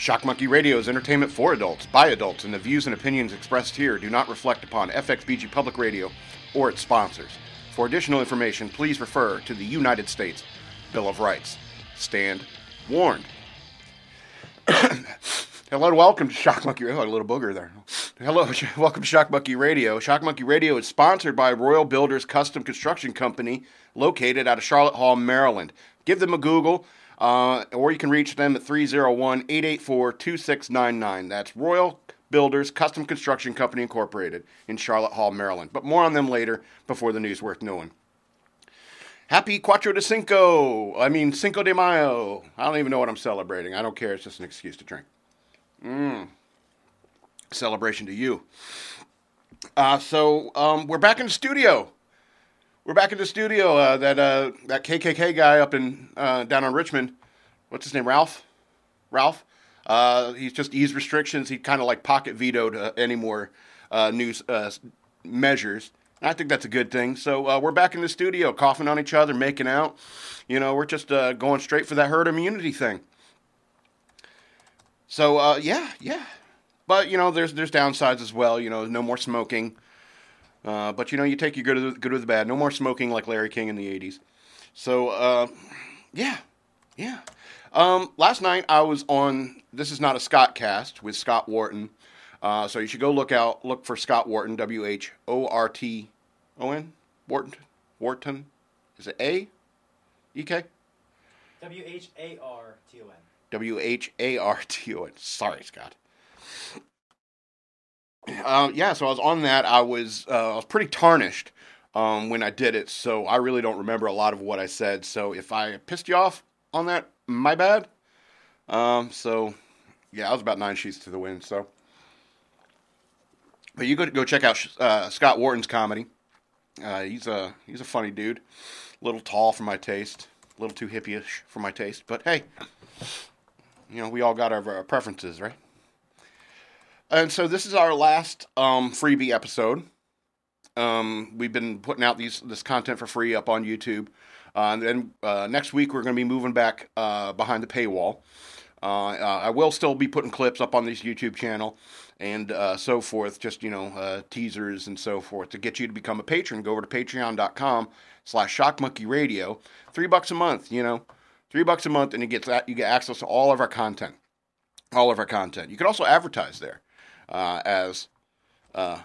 Shock Monkey Radio is entertainment for adults, by adults, and the views and opinions expressed here do not reflect upon FXBG Public Radio or its sponsors. For additional information, please refer to the United States Bill of Rights. Stand warned. Hello and welcome to Shock Monkey Radio. Oh, a little booger there. Hello, welcome to Shock Monkey Radio. Shock Monkey Radio is sponsored by Royal Builders Custom Construction Company, located out of Charlotte Hall, Maryland. Give them a Google, uh, or you can reach them at 301 884 2699. That's Royal Builders Custom Construction Company Incorporated in Charlotte Hall, Maryland. But more on them later before the news worth knowing. Happy Cuatro de Cinco. I mean, Cinco de Mayo. I don't even know what I'm celebrating. I don't care. It's just an excuse to drink. Mm. Celebration to you. Uh, so um, we're back in the studio. We're back in the studio. Uh, that uh, that KKK guy up in uh, down on Richmond. What's his name? Ralph. Ralph. Uh, he's just eased restrictions. He kind of like pocket vetoed uh, any more news measures. I think that's a good thing. So we're back in the studio, coughing on each other, making out. You know, we're just going straight for that herd immunity thing. So uh, yeah, yeah. But you know, there's there's downsides as well. You know, no more smoking. Uh, but you know, you take your good with the, good with the bad. No more smoking like Larry King in the '80s. So uh, yeah, yeah. Um, last night I was on. This is not a Scott cast with Scott Wharton. Uh, so you should go look out look for Scott Wharton. W H O R T O N Wharton Wharton. Is it A? E K. W H A R T O N. W H A R T O N. Sorry, Scott. Uh, yeah, so I was on that. I was uh, I was pretty tarnished um, when I did it, so I really don't remember a lot of what I said. So if I pissed you off on that, my bad. Um, so yeah, I was about nine sheets to the wind. So, but you go go check out uh, Scott Wharton's comedy. Uh, he's a he's a funny dude. A little tall for my taste, a little too hippie-ish for my taste, but hey, you know, we all got our, our preferences, right? And so this is our last um, freebie episode. Um, we've been putting out these this content for free up on YouTube. Uh, and then uh, next week we're going to be moving back uh, behind the paywall. Uh, uh, I will still be putting clips up on this YouTube channel and uh, so forth, just you know teasers and so forth to get you to become a patron. Go over to Patreon.com/slash ShockMonkeyRadio. Three bucks a month, you know. Three bucks a month, and you get that, you get access to all of our content, all of our content. You can also advertise there uh, as uh,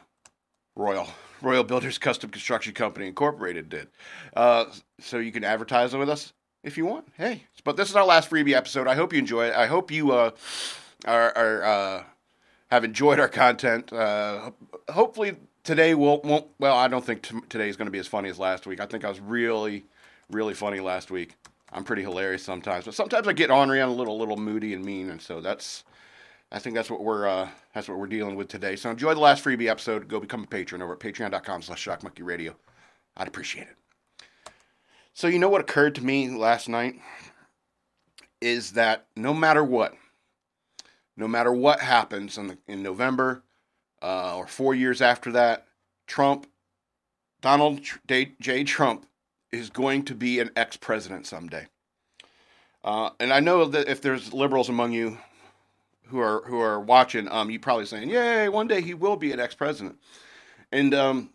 Royal Royal Builders Custom Construction Company Incorporated did. Uh, so you can advertise with us if you want. Hey, but this is our last freebie episode. I hope you enjoy it. I hope you uh, are, are uh, have enjoyed our content. Uh, hopefully today will won't. Well, I don't think t- today is going to be as funny as last week. I think I was really, really funny last week. I'm pretty hilarious sometimes, but sometimes I get ornery. I'm a little little moody and mean, and so that's I think that's what we're uh, that's what we're dealing with today. So enjoy the last freebie episode. Go become a patron over at patreon.com/slash shockmonkeyradio. I'd appreciate it. So you know what occurred to me last night is that no matter what, no matter what happens in the, in November uh, or four years after that, Trump, Donald J. Trump is going to be an ex president someday. Uh, and I know that if there's liberals among you who are who are watching, um, you probably saying, "Yay, one day he will be an ex president." And um,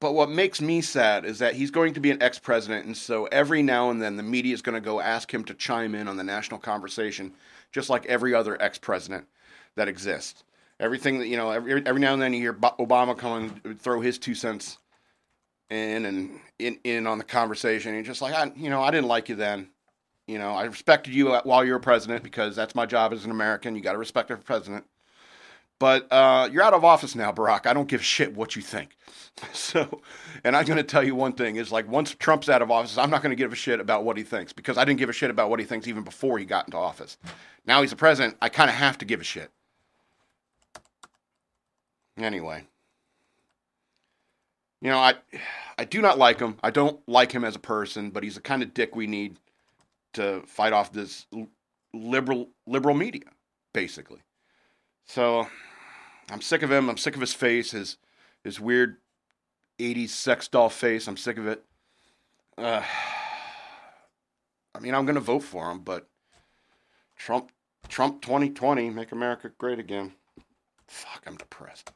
but what makes me sad is that he's going to be an ex president, and so every now and then the media is going to go ask him to chime in on the national conversation, just like every other ex president that exists. Everything that you know, every, every now and then you hear Obama come and throw his two cents in and in, in on the conversation. And just like, I, you know, I didn't like you then. You know, I respected you while you were president because that's my job as an American. You got to respect a president. But uh, you're out of office now, Barack. I don't give a shit what you think. So, and I'm going to tell you one thing is like once Trump's out of office, I'm not going to give a shit about what he thinks because I didn't give a shit about what he thinks even before he got into office. Now he's a president. I kind of have to give a shit. Anyway you know, I I do not like him. I don't like him as a person, but he's the kind of dick we need to fight off this liberal liberal media, basically. So I'm sick of him. I'm sick of his face, his his weird 80s sex doll face. I'm sick of it. Uh, I mean, I'm to vote for him, but Trump Trump 2020, make America great again. Fuck, I'm depressed.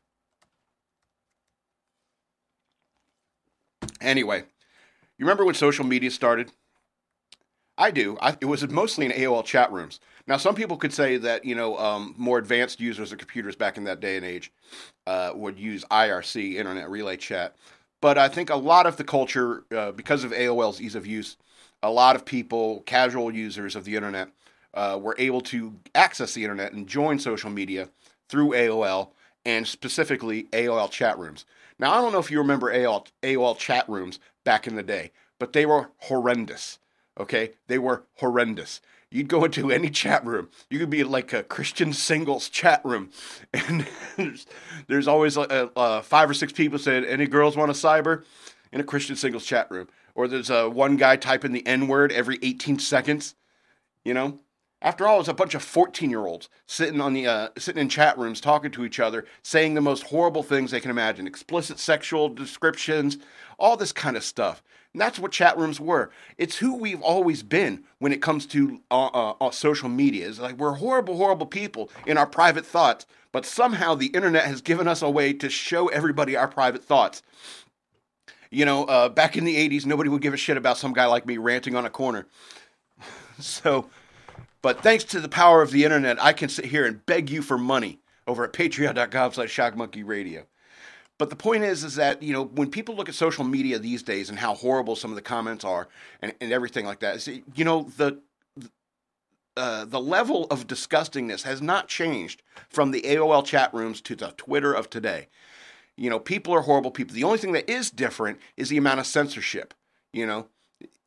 Anyway, you remember when social media started? I do. I, it was mostly in AOL chat rooms. Now, some people could say that you know um, more advanced users of computers back in that day and age uh, would use IRC, Internet Relay Chat. But I think a lot of the culture, uh, because of AOL's ease of use, a lot of people, casual users of the internet, uh, were able to access the internet and join social media through AOL and specifically AOL chat rooms. Now, I don't know if you remember AOL, AOL chat rooms back in the day, but they were horrendous. Okay, they were horrendous. You'd go into any chat room. You could be like a Christian singles chat room, and there's, there's always a, a, five or six people saying, "Any girls want a cyber?" in a Christian singles chat room. Or there's a one guy typing the N word every 18 seconds. You know, after all, it's a bunch of 14 year olds sitting on the uh, sitting in chat rooms talking to each other, saying the most horrible things they can imagine, explicit sexual descriptions, all this kind of stuff. And that's what chat rooms were. It's who we've always been when it comes to uh, uh, uh, social media. It's like we're horrible, horrible people in our private thoughts, but somehow the internet has given us a way to show everybody our private thoughts. You know, uh, back in the 80s, nobody would give a shit about some guy like me ranting on a corner. so, but thanks to the power of the internet, I can sit here and beg you for money over at patreon.com slash shockmonkeyradio. But the point is, is that you know when people look at social media these days and how horrible some of the comments are and, and everything like that, you know the uh, the level of disgustingness has not changed from the AOL chat rooms to the Twitter of today. You know, people are horrible people. The only thing that is different is the amount of censorship. You know,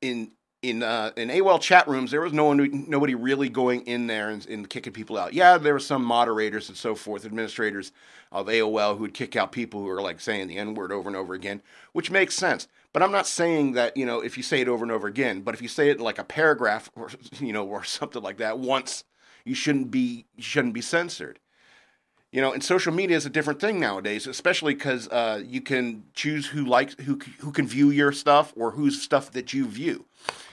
in in uh, in AOL chat rooms, there was no one, nobody really going in there and, and, kicking people out. Yeah, there were some moderators and so forth, administrators of AOL who would kick out people who are like saying the N word over and over again, which makes sense. But I'm not saying that you know if you say it over and over again, but if you say it in like a paragraph or you know or something like that once, you shouldn't be you shouldn't be censored. You know, and social media is a different thing nowadays, especially because uh, you can choose who likes who who can view your stuff or whose stuff that you view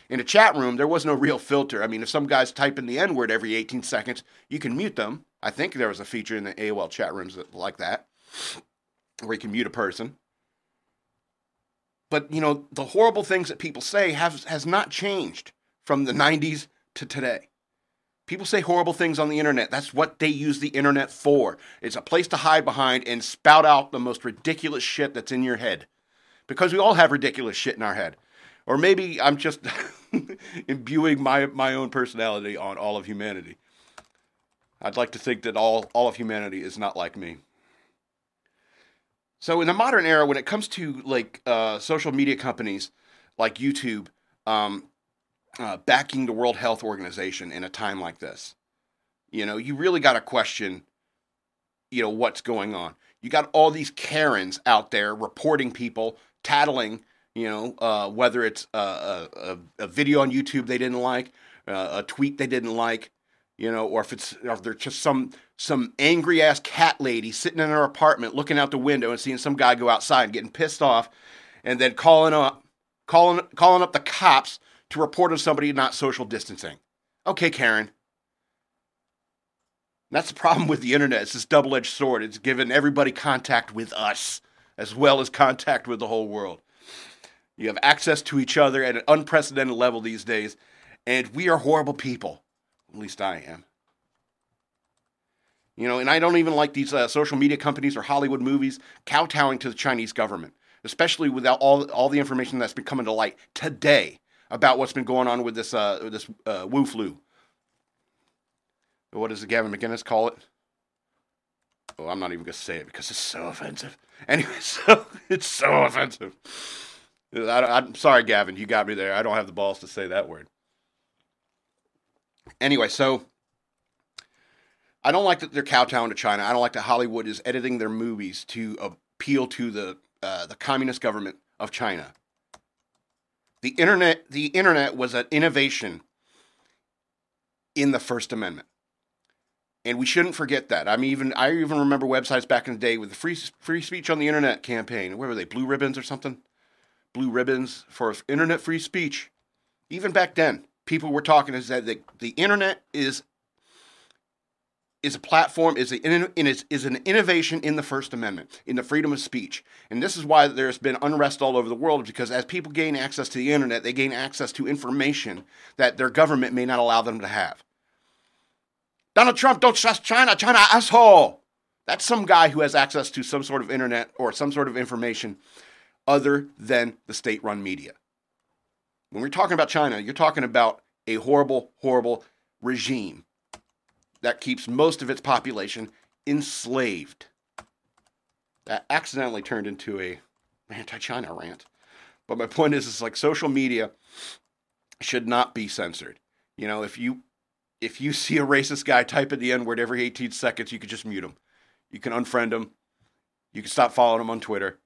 in a chat room, there was no real filter. I mean, if some guys type in the N word every 18 seconds, you can mute them. I think there was a feature in the AOL chat rooms that, like that, where you can mute a person. But you know, the horrible things that people say have has not changed from the 90s to today. People say horrible things on the internet. That's what they use the internet for. It's a place to hide behind and spout out the most ridiculous shit that's in your head. Because we all have ridiculous shit in our head. Or maybe I'm just imbuing my, my own personality on all of humanity. I'd like to think that all, all of humanity is not like me. So in the modern era, when it comes to like uh, social media companies like YouTube um, uh, backing the World Health Organization in a time like this, you know, you really got to question, you know, what's going on. You got all these Karens out there reporting people, tattling you know, uh, whether it's a, a, a, video on YouTube they didn't like, uh, a tweet they didn't like, you know, or if it's or if there's just some some angry ass cat lady sitting in her apartment looking out the window and seeing some guy go outside and getting pissed off, and then calling up calling calling up the cops to report on somebody not social distancing. Okay, Karen. That's the problem with the internet. It's this double edged sword. It's given everybody contact with us as well as contact with the whole world. You have access to each other at an unprecedented level these days, and we are horrible people. At least I am. You know, and I don't even like these uh, social media companies or Hollywood movies kowtowing to the Chinese government, especially without all all the information that's been coming to light today about what's been going on with this uh, this uh, Wu flu. What does Gavin McInnes call it? Oh, I'm not even gonna say it because it's so offensive. Anyway, so it's so offensive. I, am sorry, Gavin, you got me there. I don't have the balls to say that word. Anyway, so I don't like that they're kowtowing to China. I don't like that Hollywood is editing their movies to appeal to the uh, the communist government of China. The internet, the internet was an innovation in the First Amendment, and we shouldn't forget that. I mean, even I even remember websites back in the day with the free free speech on the internet campaign. Where were they? Blue ribbons or something? Blue ribbons for internet free speech. Even back then, people were talking is that the, the internet is is a platform is a, is, is an innovation in the First Amendment, in the freedom of speech, and this is why there's been unrest all over the world because as people gain access to the internet, they gain access to information that their government may not allow them to have. Donald Trump, don't trust China, China asshole. That's some guy who has access to some sort of internet or some sort of information other than the state-run media. When we're talking about China, you're talking about a horrible, horrible regime that keeps most of its population enslaved. That accidentally turned into a anti-China rant. But my point is, it's like social media should not be censored. You know, if you if you see a racist guy type at the N word every 18 seconds, you could just mute him. You can unfriend him. You can stop following him on Twitter.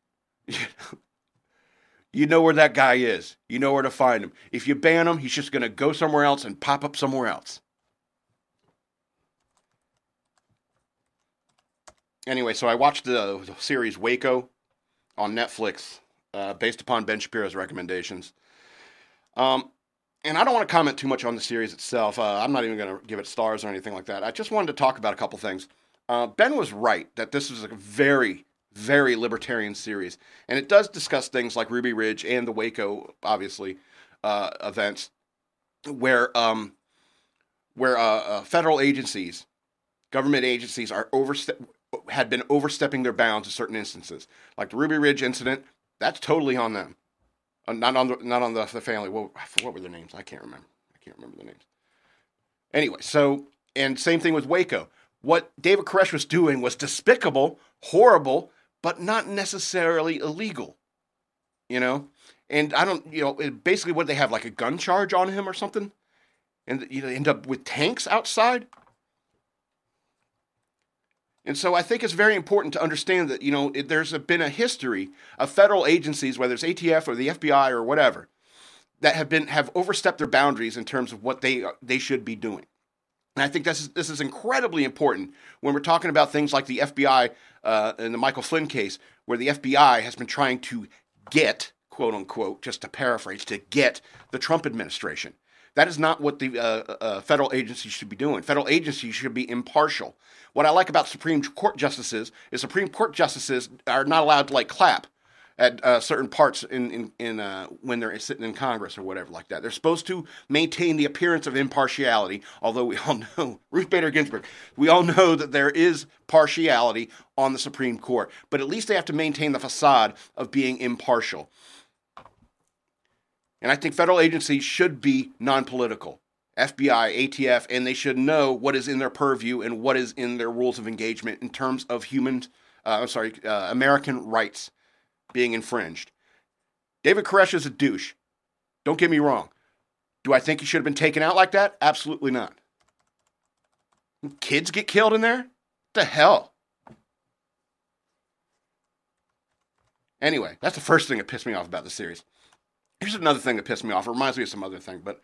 you know where that guy is. You know where to find him. If you ban him, he's just going to go somewhere else and pop up somewhere else. Anyway, so I watched the, series Waco on Netflix uh, based upon Ben Shapiro's recommendations. Um, and I don't want to comment too much on the series itself. Uh, I'm not even going to give it stars or anything like that. I just wanted to talk about a couple things. Uh, ben was right that this was a very, very libertarian series, and it does discuss things like Ruby Ridge and the Waco, obviously, uh, events, where um, where uh, uh, federal agencies, government agencies, are overstep had been overstepping their bounds in certain instances, like the Ruby Ridge incident. That's totally on them, uh, not on the not on the, the family. What, what were their names? I can't remember. I can't remember the names. Anyway, so and same thing with Waco what David Koresh was doing was despicable, horrible, but not necessarily illegal. You know? And I don't, you know, basically what they have, like a gun charge on him or something? And you know, end up with tanks outside? And so I think it's very important to understand that, you know, it, there's a, been a history of federal agencies, whether it's ATF or the FBI or whatever, that have been have overstepped their boundaries in terms of what they they should be doing. And I think this is, this is incredibly important when we're talking about things like the FBI uh, in the Michael Flynn case, where the FBI has been trying to get, quote unquote, just to paraphrase, to get the Trump administration. That is not what the uh, uh, federal agencies should be doing. Federal agencies should be impartial. What I like about Supreme Court justices is Supreme Court justices are not allowed to like clap at uh, certain parts in in, in uh, when they're sitting in Congress or whatever like that. They're supposed to maintain the appearance of impartiality. Although we all know Ruth Bader Ginsburg, we all know that there is partiality on the Supreme Court, but at least they have to maintain the facade of being impartial. And I think federal agencies should be non-political. FBI, ATF, and they should know what is in their purview and what is in their rules of engagement in terms of human, uh, I'm sorry, uh, American rights being infringed. David Koresh is a douche. Don't get me wrong. Do I think he should have been taken out like that? Absolutely not. Kids get killed in there? What the hell? Anyway, that's the first thing that pissed me off about the series. Here's another thing that pissed me off. It reminds me of some other thing, but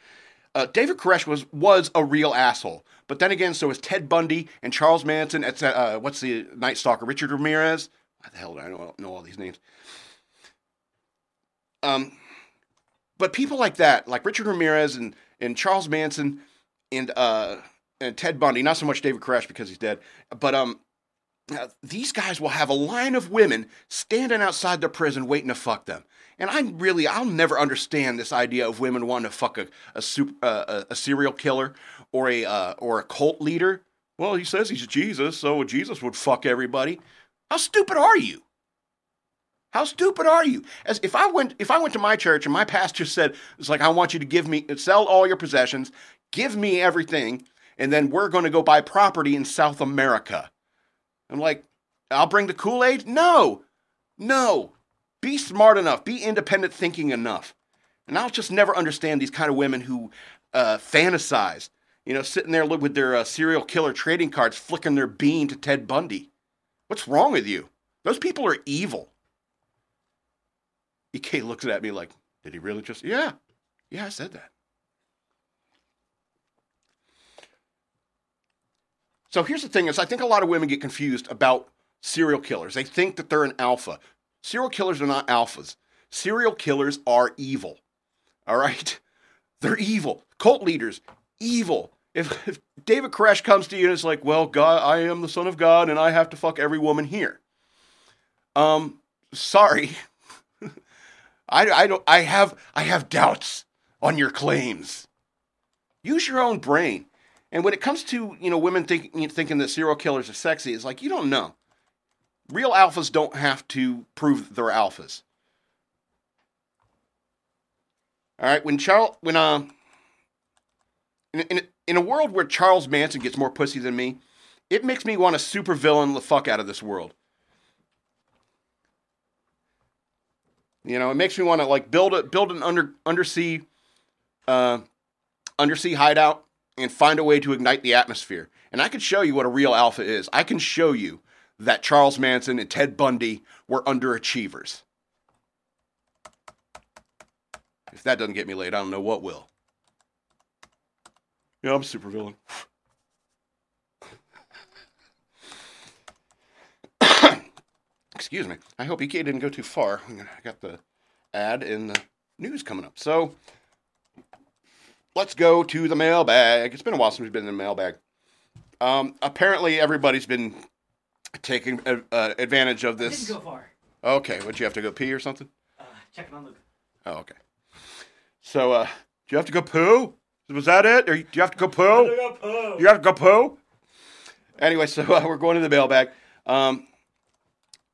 uh, David Koresh was was a real asshole. But then again, so was Ted Bundy and Charles Manson. It's uh, what's the Night Stalker? Richard Ramirez. The hell I know, know all these names? Um, but people like that, like Richard Ramirez and, and Charles Manson and uh, and Ted Bundy, not so much David Koresh because he's dead, but um, these guys will have a line of women standing outside the prison waiting to fuck them. And I really, I'll never understand this idea of women wanting to fuck a a, super, uh, a serial killer or a uh, or a cult leader. Well, he says he's Jesus, so Jesus would fuck everybody. How stupid are you? How stupid are you? As if I went if I went to my church and my pastor said it's like I want you to give me sell all your possessions, give me everything, and then we're going to go buy property in South America. I'm like, I'll bring the Kool-Aid? No. No. Be smart enough, be independent thinking enough. And I'll just never understand these kind of women who uh, fantasize, you know, sitting there with their uh, serial killer trading cards, flicking their bean to Ted Bundy. What's wrong with you? Those people are evil. EK looks at me like, did he really just? Yeah. Yeah, I said that. So here's the thing is I think a lot of women get confused about serial killers. They think that they're an alpha. Serial killers are not alphas. Serial killers are evil. All right? They're evil. Cult leaders, evil. If, if David Koresh comes to you and it's like, well, God, I am the son of God and I have to fuck every woman here. Um, sorry. I, I don't I have I have doubts on your claims. Use your own brain. And when it comes to, you know, women thinking thinking that serial killers are sexy, it's like you don't know. Real alphas don't have to prove they're alphas. All right, when Charles when uh in, in, in a world where Charles Manson gets more pussy than me, it makes me want to supervillain the fuck out of this world. You know, it makes me want to like build a build an under undersea uh, undersea hideout and find a way to ignite the atmosphere. And I can show you what a real alpha is. I can show you that Charles Manson and Ted Bundy were underachievers. If that doesn't get me laid, I don't know what will. Yeah, I'm a supervillain. Excuse me. I hope EK didn't go too far. I got the ad in the news coming up. So let's go to the mailbag. It's been a while since we've been in the mailbag. Um, apparently, everybody's been taking uh, advantage of I didn't this. go far. Okay, would you have to go pee or something? Uh, checking on Luke. Oh, okay. So, uh, do you have to go poo? Was that it? Or do you have to go poo? You have to go poo. Anyway, so uh, we're going to the mailbag. Um,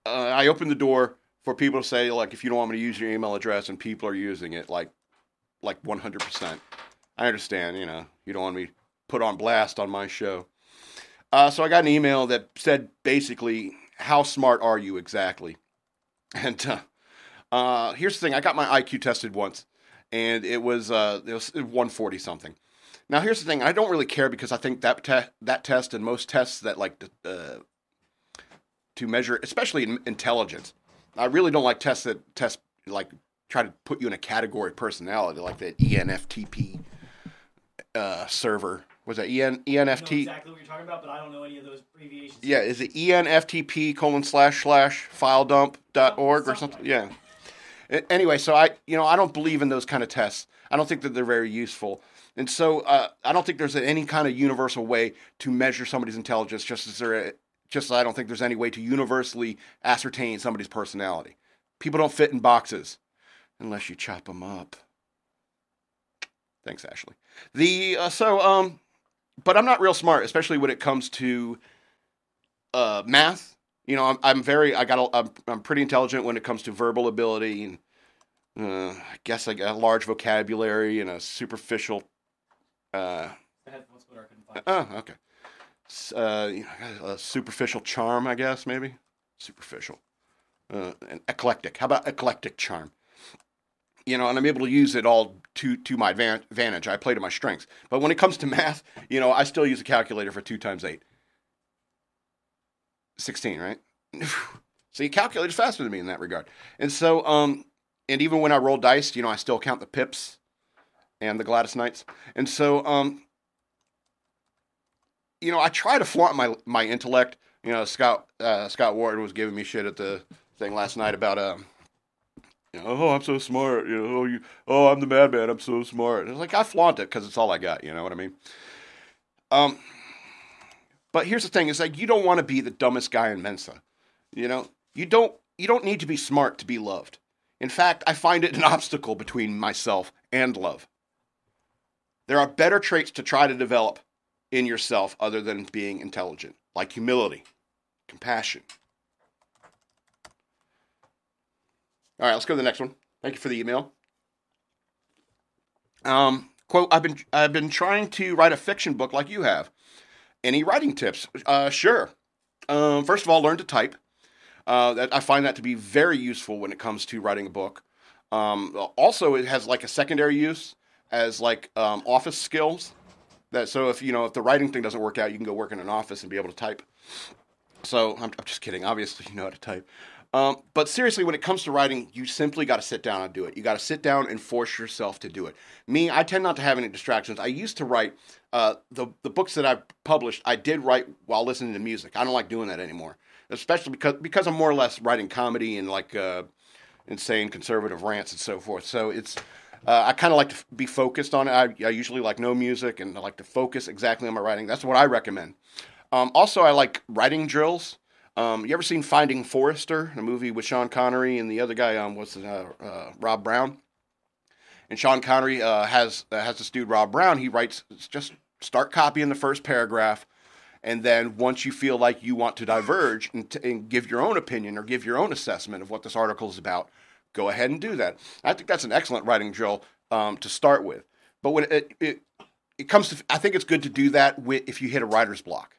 uh, I opened the door for people to say, like, if you don't want me to use your email address, and people are using it, like, like 100%. I understand, you know, you don't want me put on blast on my show. Uh, so I got an email that said basically, how smart are you exactly? And uh, uh, here's the thing: I got my IQ tested once, and it was uh, it was 140 something. Now here's the thing: I don't really care because I think that te- that test and most tests that like uh, to measure, especially in intelligence, I really don't like tests that test like try to put you in a category of personality, like that ENFTP uh, server. Was that EN ENFT? exactly what you're talking about, but I don't know any of those abbreviations. Yeah, is it ENFTP colon slash slash file dump dot org or something? Something Yeah. Anyway, so I, you know, I don't believe in those kind of tests. I don't think that they're very useful. And so uh, I don't think there's any kind of universal way to measure somebody's intelligence, just as there, just as I don't think there's any way to universally ascertain somebody's personality. People don't fit in boxes unless you chop them up. Thanks, Ashley. The uh, so um, but I'm not real smart, especially when it comes to uh, math. You know, I'm, I'm very, I got, a, I'm, I'm pretty intelligent when it comes to verbal ability, and uh, I guess I got a large vocabulary and a superficial. Uh, The headphones, but I couldn't find. oh, okay. Uh, you know, a superficial charm, I guess maybe superficial, uh, and eclectic. How about eclectic charm? You know, and I'm able to use it all to to my advantage. I play to my strengths. But when it comes to math, you know, I still use a calculator for two times eight. 16, right? so you calculated faster than me in that regard. And so, um, and even when I roll dice, you know, I still count the pips and the Gladys Knights. And so, um, you know, I try to flaunt my my intellect. You know, Scott uh, Scott Ward was giving me shit at the thing last night about um, you know, oh, I'm so smart. You know, oh, you, oh, I'm the madman. I'm so smart. It's like I flaunt it because it's all I got. You know what I mean? Um, but here's the thing: is like you don't want to be the dumbest guy in Mensa. You know, you don't you don't need to be smart to be loved. In fact, I find it an obstacle between myself and love. There are better traits to try to develop in yourself other than being intelligent, like humility, compassion. All right, let's go to the next one. Thank you for the email. Um, quote: I've been I've been trying to write a fiction book like you have. Any writing tips? Uh, sure. Um, first of all, learn to type. Uh, that I find that to be very useful when it comes to writing a book. Um, also, it has like a secondary use as like um, office skills. That so if you know if the writing thing doesn't work out, you can go work in an office and be able to type. So I'm, I'm just kidding. Obviously, you know how to type. Um, but seriously, when it comes to writing, you simply got to sit down and do it. You got to sit down and force yourself to do it. Me, I tend not to have any distractions. I used to write uh, the the books that I published. I did write while listening to music. I don't like doing that anymore, especially because because I'm more or less writing comedy and like uh, insane conservative rants and so forth. So it's Uh, I kind of like to be focused on it. I, I usually like no music and I like to focus exactly on my writing. That's what I recommend. Um, also, I like writing drills. Um, you ever seen Finding Forrester, a movie with Sean Connery and the other guy um, was uh, uh, Rob Brown? And Sean Connery uh, has uh, has this dude Rob Brown. He writes just start copying the first paragraph, and then once you feel like you want to diverge and, t- and give your own opinion or give your own assessment of what this article is about, go ahead and do that. I think that's an excellent writing drill um, to start with. But when it, it it comes to, I think it's good to do that with, if you hit a writer's block,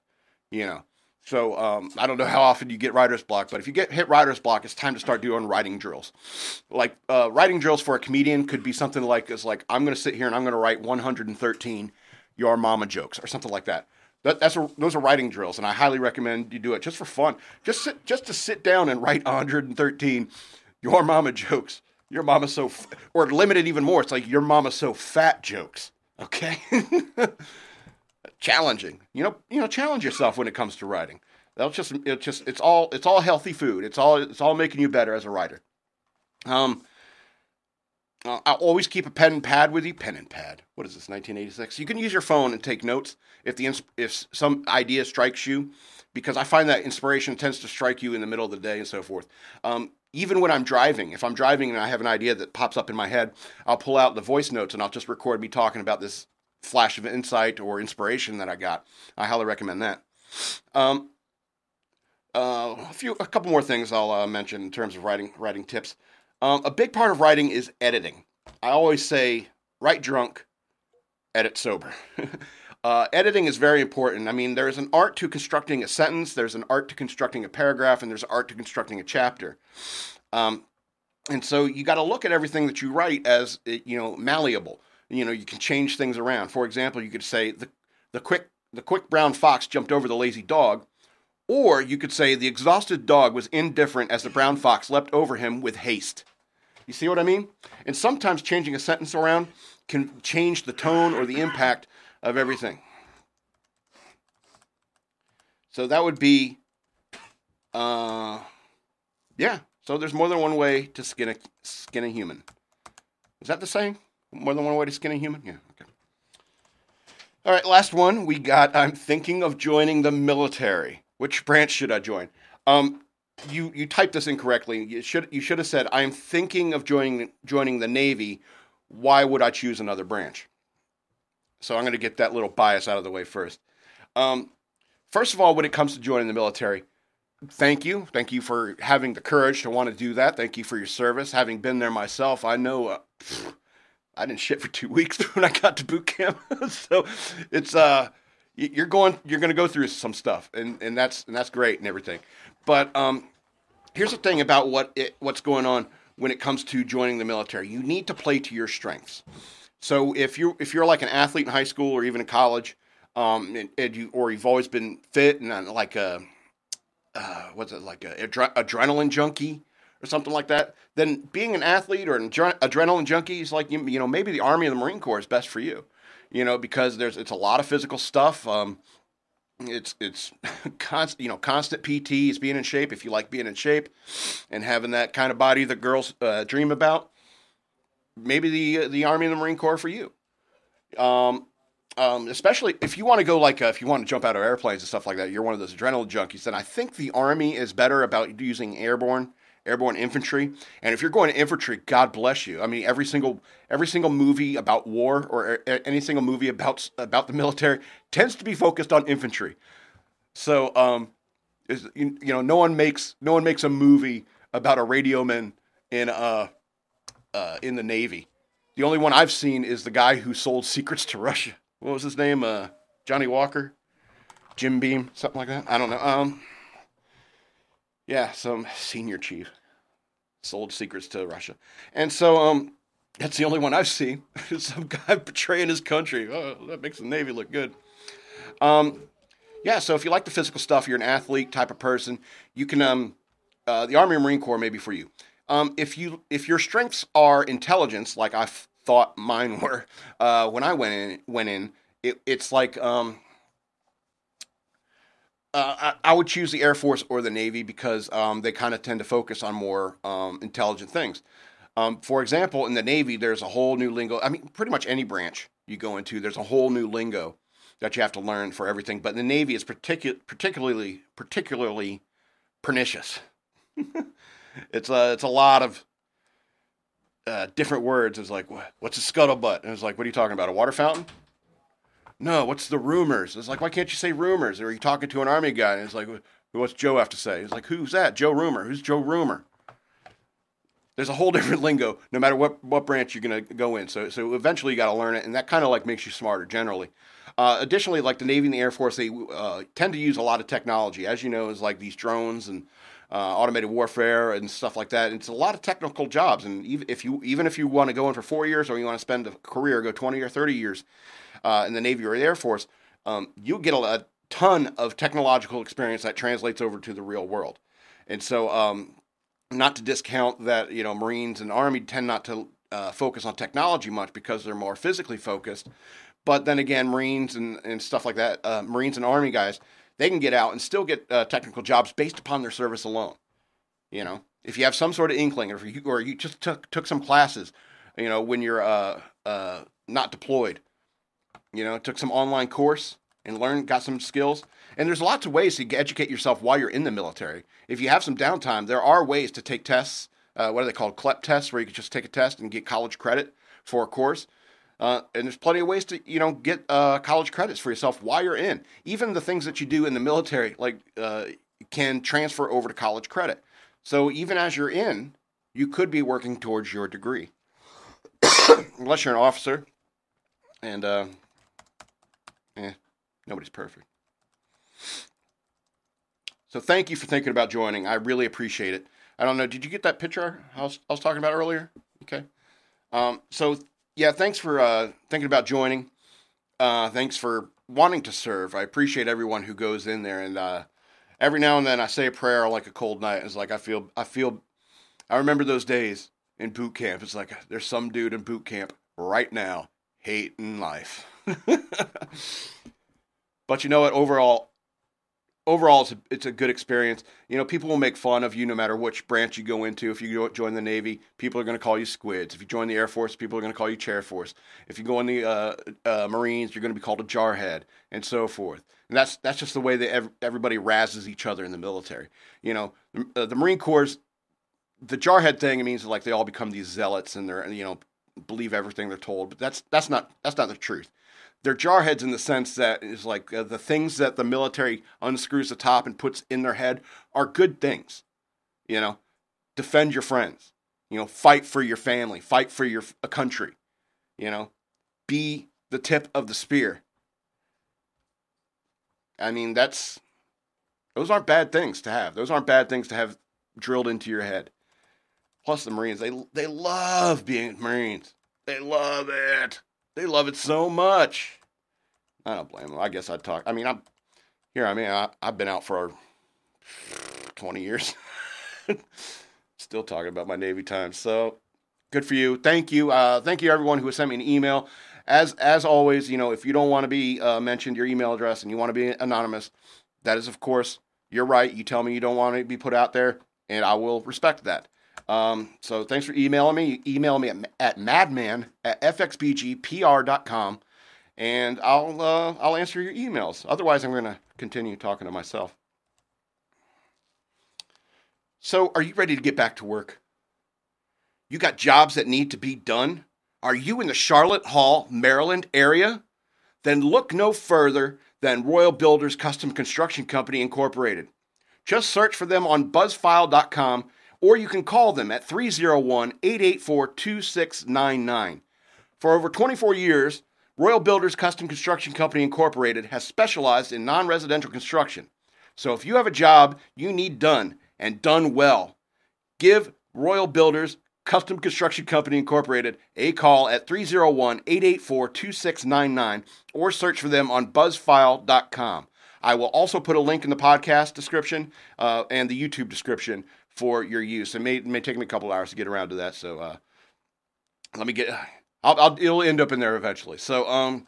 you know. So um, I don't know how often you get writer's block, but if you get hit writer's block, it's time to start doing writing drills. Like uh, writing drills for a comedian could be something like is like I'm going to sit here and I'm going to write 113 your mama jokes or something like that. That, that's a, those are writing drills, and I highly recommend you do it just for fun. Just sit, just to sit down and write 113 your mama jokes. Your mama's so, f- or limit it even more. It's like your mama's so fat jokes. Okay, challenging. You know, you know, challenge yourself when it comes to writing. That'll just, it's just, it's all, it's all healthy food. It's all, it's all making you better as a writer. Um, uh, I always keep a pen and pad with you. Pen and pad. What is this? 1986. You can use your phone and take notes if the if some idea strikes you, because I find that inspiration tends to strike you in the middle of the day and so forth. Um, even when I'm driving, if I'm driving and I have an idea that pops up in my head, I'll pull out the voice notes and I'll just record me talking about this flash of insight or inspiration that I got. I highly recommend that. Um, uh, a few, a couple more things I'll uh, mention in terms of writing writing tips. Um, a big part of writing is editing. I always say, write drunk, edit sober. uh, editing is very important. I mean, there's an art to constructing a sentence, there's an art to constructing a paragraph, and there's art to constructing a chapter. Um, and so you got to look at everything that you write as you know malleable. You know, you can change things around. For example, you could say the the quick the quick brown fox jumped over the lazy dog. Or you could say the exhausted dog was indifferent as the brown fox leapt over him with haste. You see what I mean? And sometimes changing a sentence around can change the tone or the impact of everything. So that would be, uh, yeah. So there's more than one way to skin a skin a human. Is that the saying? More than one way to skin a human? Yeah. Okay. All right. Last one we got. I'm thinking of joining the military. Which branch should I join? Um, you you typed this incorrectly. You should you should have said I'm thinking of joining joining the Navy. Why would I choose another branch? So I'm going to get that little bias out of the way first. Um, first of all, when it comes to joining the military, thank you, thank you for having the courage to want to do that. Thank you for your service. Having been there myself, I know. Uh, I didn't shit for two weeks when I got to boot camp, so it's uh you're going you're going to go through some stuff and, and that's and that's great and everything. But um, here's the thing about what it, what's going on when it comes to joining the military. You need to play to your strengths. So if you if you're like an athlete in high school or even in college um, and, and you or you've always been fit and uh, like a uh, what's it like a adre- adrenaline junkie or something like that then being an athlete or an adrenaline junkie is like you, you know maybe the army or the marine corps is best for you you know, because there's it's a lot of physical stuff. Um, it's it's constant, you know, constant PT is being in shape. If you like being in shape and having that kind of body that girls uh, dream about, maybe the the Army and the Marine Corps for you. Um, um, especially if you want to go like uh, if you want to jump out of airplanes and stuff like that, you're one of those adrenaline junkies. Then I think the Army is better about using airborne airborne infantry. And if you're going to infantry, God bless you. I mean, every single every single movie about war or any single movie about about the military tends to be focused on infantry. So, um, is you, you know, no one makes no one makes a movie about a radioman in uh, uh in the Navy. The only one I've seen is the guy who sold secrets to Russia. What was his name? Uh, Johnny Walker, Jim Beam, something like that. I don't know. Um, yeah, some senior chief sold secrets to Russia, and so um, that's the only one I've seen. some guy betraying his country. Oh, that makes the Navy look good. Um, yeah, so if you like the physical stuff, you're an athlete type of person, you can um, uh, the Army and Marine Corps may be for you. Um, if you if your strengths are intelligence, like I thought mine were uh, when I went in, went in, it, it's like um, uh, I, I, would choose the Air Force or the Navy because um, they kind of tend to focus on more um, intelligent things. Um, for example, in the Navy, there's a whole new lingo. I mean, pretty much any branch you go into, there's a whole new lingo that you have to learn for everything. But in the Navy, it's particu- particularly particularly pernicious. it's a it's a lot of uh, different words. It's like, what's a scuttlebutt? And it's like, what are you talking about? A water fountain? No, what's the rumors? It's like, why can't you say rumors? Or are you talking to an army guy? And it's like, what's Joe have to say? It's like, who's that? Joe Rumor. Who's Joe Rumor? There's a whole different lingo, no matter what, what branch you're going to go in. So, so eventually you got to learn it, and that kind of like makes you smarter generally. Uh, additionally, like the Navy and the Air Force, they uh, tend to use a lot of technology. As you know, is like these drones and uh, automated warfare and stuff like that. And it's a lot of technical jobs. And even if you even if you want to go in for four years or you want to spend a career, go 20 or 30 years uh, in the Navy or the Air Force, um, you get a, a, ton of technological experience that translates over to the real world. And so, um, not to discount that, you know, Marines and Army tend not to uh, focus on technology much because they're more physically focused. But then again, Marines and, and stuff like that, uh, Marines and Army guys, they can get out and still get uh, technical jobs based upon their service alone. You know, if you have some sort of inkling, or you, or you just took took some classes, you know, when you're uh, uh, not deployed, you know, took some online course and learned, got some skills. And there's lots of ways to educate yourself while you're in the military. If you have some downtime, there are ways to take tests. Uh, what are they called? CLEP tests, where you can just take a test and get college credit for a course. Uh, and there's plenty of ways to you know get uh, college credits for yourself while you're in. Even the things that you do in the military, like uh, can transfer over to college credit. So even as you're in, you could be working towards your degree, unless you're an officer. And uh, eh, nobody's perfect. So thank you for thinking about joining. I really appreciate it. I don't know. Did you get that picture I was, I was talking about earlier? Okay. Um, so yeah, thanks for uh, thinking about joining. Uh, thanks for wanting to serve. I appreciate everyone who goes in there, and uh, every now and then I say a prayer like a cold night. It's like I feel, I feel, I remember those days in boot camp. It's like there's some dude in boot camp right now hating life. but you know what? Overall, overall it's a, it's a good experience. You know people will make fun of you no matter which branch you go into. If you join the navy people are going to call you squids. If you join the air force people are going to call you chair force. If you go in the uh, uh, marines you're going to be called a jarhead and so forth. And that's that's just the way that ev- everybody razzes each other in the military. You know the, uh, the marine corps the jarhead thing it means like they all become these zealots and they're you know believe everything they're told but that's that's not that's not the truth they're jarheads in the sense that is like uh, the things that the military unscrews the top and puts in their head are good things. You know, defend your friends. You know, fight for your family, fight for your a country. You know, be the tip of the spear. I mean, that's those aren't bad things to have. Those aren't bad things to have drilled into your head. Plus, the Marines they they love being Marines. They love it. They love it so much. I don't blame them. I guess I'd talk. I mean, I'm here. I mean, I, I've been out for 20 years. Still talking about my Navy time. So good for you. Thank you. Uh, thank you, everyone who sent me an email. As as always, you know, if you don't want to be uh, mentioned, your email address, and you want to be anonymous, that is, of course, you're right. You tell me you don't want to be put out there, and I will respect that. Um, so thanks for emailing me. email me at, at madman at fxbgpr.com and I'll, uh, I'll answer your emails. Otherwise, I'm going to continue talking to myself. So, are you ready to get back to work? You got jobs that need to be done? Are you in the Charlotte Hall, Maryland area? Then look no further than Royal Builders Custom Construction Company Incorporated. Just search for them on buzzfile.com or you can call them at 301 884 2699. For over 24 years, Royal Builders Custom Construction Company Incorporated has specialized in non residential construction. So if you have a job you need done and done well, give Royal Builders Custom Construction Company Incorporated a call at 301 884 2699 or search for them on buzzfile.com. I will also put a link in the podcast description uh, and the YouTube description for your use. It may may take me a couple hours to get around to that. So uh, let me get. I'll, I'll it'll end up in there eventually. So um,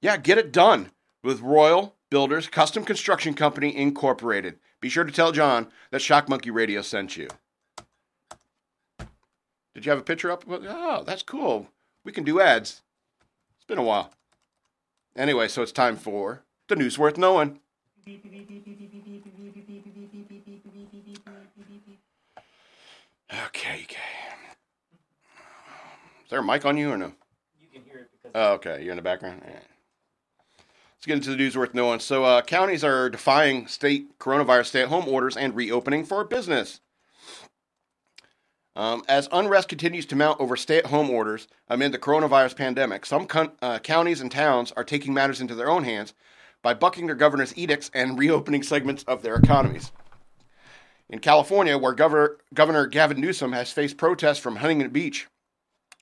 yeah, get it done with Royal Builders Custom Construction Company Incorporated. Be sure to tell John that Shock Monkey Radio sent you. Did you have a picture up? Oh, that's cool. We can do ads. It's been a while. Anyway, so it's time for the news worth knowing. Okay, okay. Is there a mic on you or no? You can hear it because Oh, okay. You're in the background? All right. Let's get into the news worth knowing. So, uh, counties are defying state coronavirus stay at home orders and reopening for business. Um, as unrest continues to mount over stay at home orders amid the coronavirus pandemic, some con- uh, counties and towns are taking matters into their own hands by bucking their governor's edicts and reopening segments of their economies. In California, where Governor, Governor Gavin Newsom has faced protests from Huntington Beach,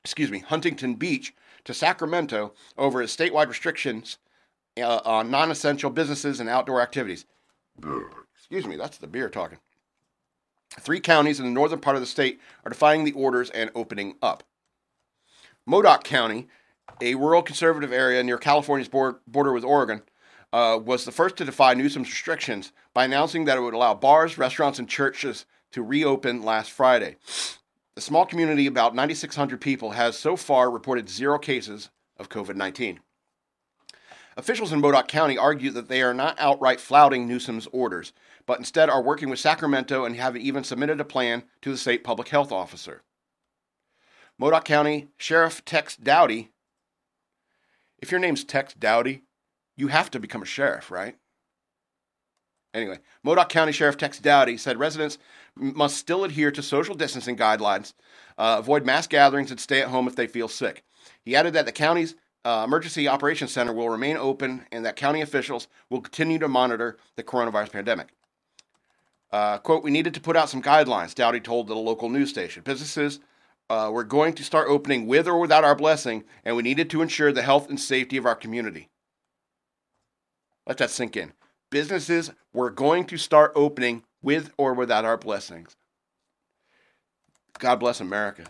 excuse me, Huntington Beach to Sacramento over his statewide restrictions uh, on non-essential businesses and outdoor activities. Excuse me, that's the beer talking. Three counties in the northern part of the state are defying the orders and opening up. Modoc County, a rural conservative area near California's border with Oregon, uh, was the first to defy Newsom's restrictions by announcing that it would allow bars, restaurants, and churches to reopen last Friday. The small community, about 9,600 people, has so far reported zero cases of COVID 19. Officials in Modoc County argue that they are not outright flouting Newsom's orders, but instead are working with Sacramento and have even submitted a plan to the state public health officer. Modoc County Sheriff Tex Dowdy. If your name's Tex Dowdy, you have to become a sheriff, right? Anyway, Modoc County Sheriff Tex Dowdy said residents must still adhere to social distancing guidelines, uh, avoid mass gatherings, and stay at home if they feel sick. He added that the county's uh, emergency operations center will remain open and that county officials will continue to monitor the coronavirus pandemic. Uh, quote, we needed to put out some guidelines, Dowdy told the local news station. Businesses uh, were going to start opening with or without our blessing, and we needed to ensure the health and safety of our community. Let that sink in. Businesses were going to start opening with or without our blessings. God bless America.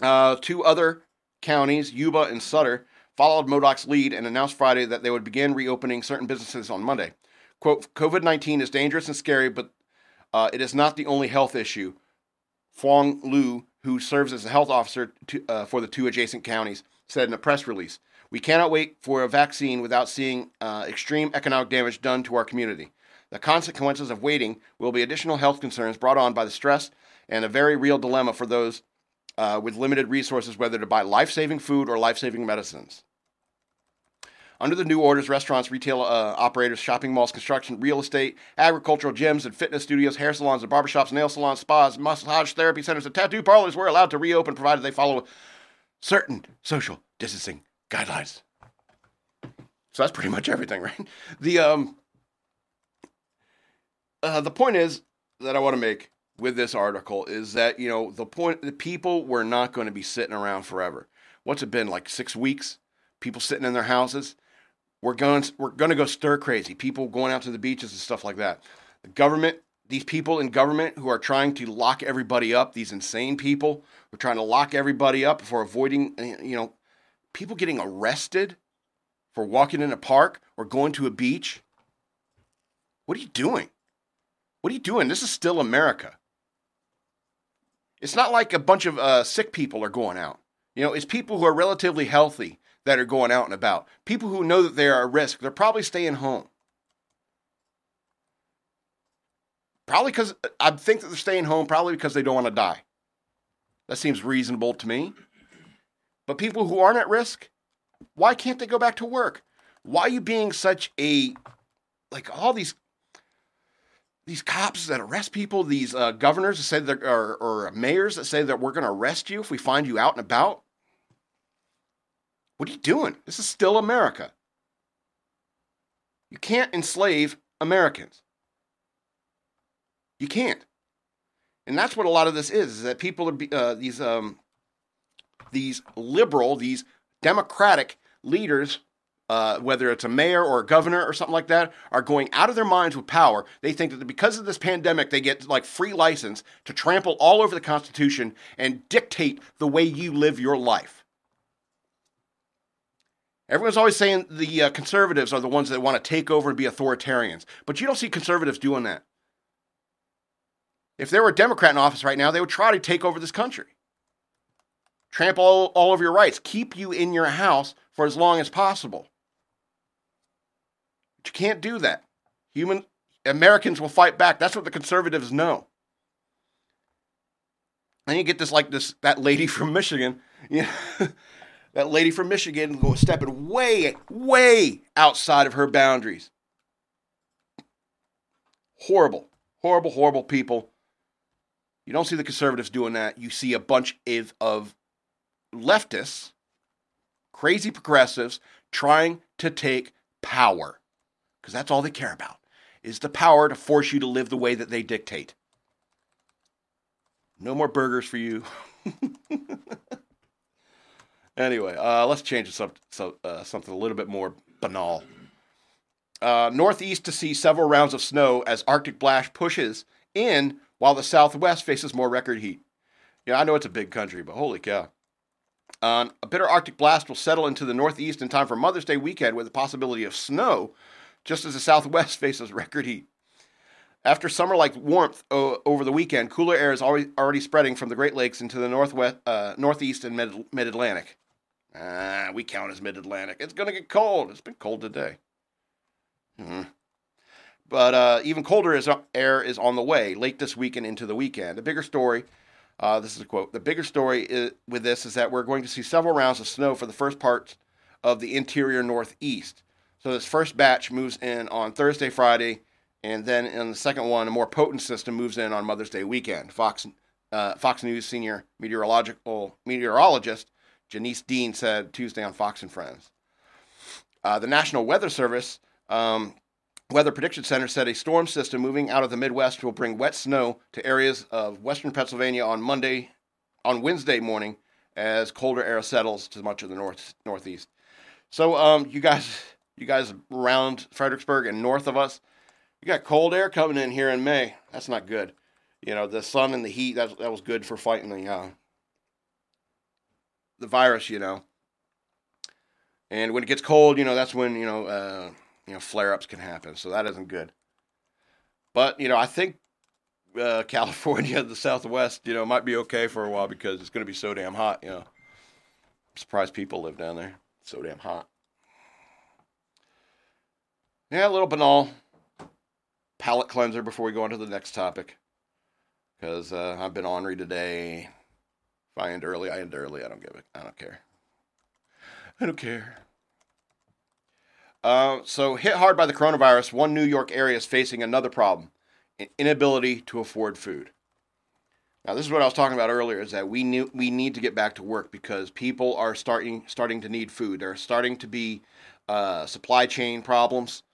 Uh, two other counties, Yuba and Sutter, followed Modoc's lead and announced Friday that they would begin reopening certain businesses on Monday. Quote, COVID 19 is dangerous and scary, but uh, it is not the only health issue. Phuong Luu, who serves as a health officer to, uh, for the two adjacent counties, said in a press release We cannot wait for a vaccine without seeing uh, extreme economic damage done to our community. The consequences of waiting will be additional health concerns brought on by the stress and a very real dilemma for those uh, with limited resources whether to buy life saving food or life saving medicines. Under the new orders, restaurants, retail uh, operators, shopping malls, construction, real estate, agricultural gyms, and fitness studios, hair salons, and barbershops, nail salons, spas, massage therapy centers, and tattoo parlors were allowed to reopen provided they follow certain social distancing guidelines. So that's pretty much everything, right? The um, uh, the point is that I want to make with this article is that you know the point the people were not going to be sitting around forever. What's it been like six weeks? People sitting in their houses. We're going we're going to go stir crazy. People going out to the beaches and stuff like that. The government, these people in government who are trying to lock everybody up, these insane people who are trying to lock everybody up for avoiding you know people getting arrested for walking in a park or going to a beach. What are you doing? What are you doing? This is still America. It's not like a bunch of uh, sick people are going out. You know, it's people who are relatively healthy that are going out and about. People who know that they are at risk, they're probably staying home. Probably because I think that they're staying home, probably because they don't want to die. That seems reasonable to me. But people who aren't at risk, why can't they go back to work? Why are you being such a like all these these cops that arrest people, these uh, governors that say that or, or mayors that say that we're going to arrest you if we find you out and about? What are you doing? This is still America. You can't enslave Americans. You can't. And that's what a lot of this is, is that people are uh, these um, these liberal, these democratic leaders, uh, whether it's a mayor or a governor or something like that, are going out of their minds with power. They think that because of this pandemic, they get like free license to trample all over the Constitution and dictate the way you live your life. Everyone's always saying the uh, conservatives are the ones that want to take over and be authoritarians, but you don't see conservatives doing that. If there were a Democrat in office right now, they would try to take over this country. Trample all, all over your rights, keep you in your house for as long as possible. But you can't do that. Human Americans will fight back. That's what the conservatives know. Then you get this like this that lady from Michigan, you know, that lady from Michigan go stepping way, way outside of her boundaries. Horrible, horrible, horrible people. You don't see the conservatives doing that. You see a bunch of, of leftists, crazy progressives, trying to take power. Because that's all they care about is the power to force you to live the way that they dictate. No more burgers for you. anyway, uh, let's change so, uh, something a little bit more banal. Uh, northeast to see several rounds of snow as Arctic blast pushes in while the southwest faces more record heat. Yeah, I know it's a big country, but holy cow. Uh, a bitter Arctic blast will settle into the northeast in time for Mother's Day weekend with the possibility of snow, just as the southwest faces record heat. After summer like warmth uh, over the weekend, cooler air is already, already spreading from the Great Lakes into the northwest, uh, northeast and mid Atlantic. Ah, we count as mid Atlantic. It's going to get cold. It's been cold today. Mm-hmm. But uh, even colder is, air is on the way late this week and into the weekend. The bigger story, uh, this is a quote, the bigger story is, with this is that we're going to see several rounds of snow for the first part of the interior northeast. So this first batch moves in on Thursday, Friday, and then in the second one, a more potent system moves in on Mother's Day weekend. Fox, uh, Fox News senior meteorological meteorologist Janice Dean said Tuesday on Fox and Friends. Uh, the National Weather Service um, Weather Prediction Center said a storm system moving out of the Midwest will bring wet snow to areas of western Pennsylvania on Monday, on Wednesday morning, as colder air settles to much of the north northeast. So, um, you guys, you guys around Fredericksburg and north of us, you got cold air coming in here in May. That's not good. You know, the sun and the heat, that, that was good for fighting the, uh, the virus, you know. And when it gets cold, you know, that's when, you know, uh, you know, flare ups can happen. So that isn't good. But, you know, I think uh, California, the Southwest, you know, might be okay for a while because it's going to be so damn hot, you know. I'm surprised people live down there. It's so damn hot. Yeah, a little banal palate cleanser before we go on to the next topic. Because uh, I've been ornery today. If I end early, I end early. I don't give it. I don't care. I don't care. Uh, so, hit hard by the coronavirus, one New York area is facing another problem an inability to afford food. Now, this is what I was talking about earlier: is that we need we need to get back to work because people are starting starting to need food. There are starting to be uh, supply chain problems.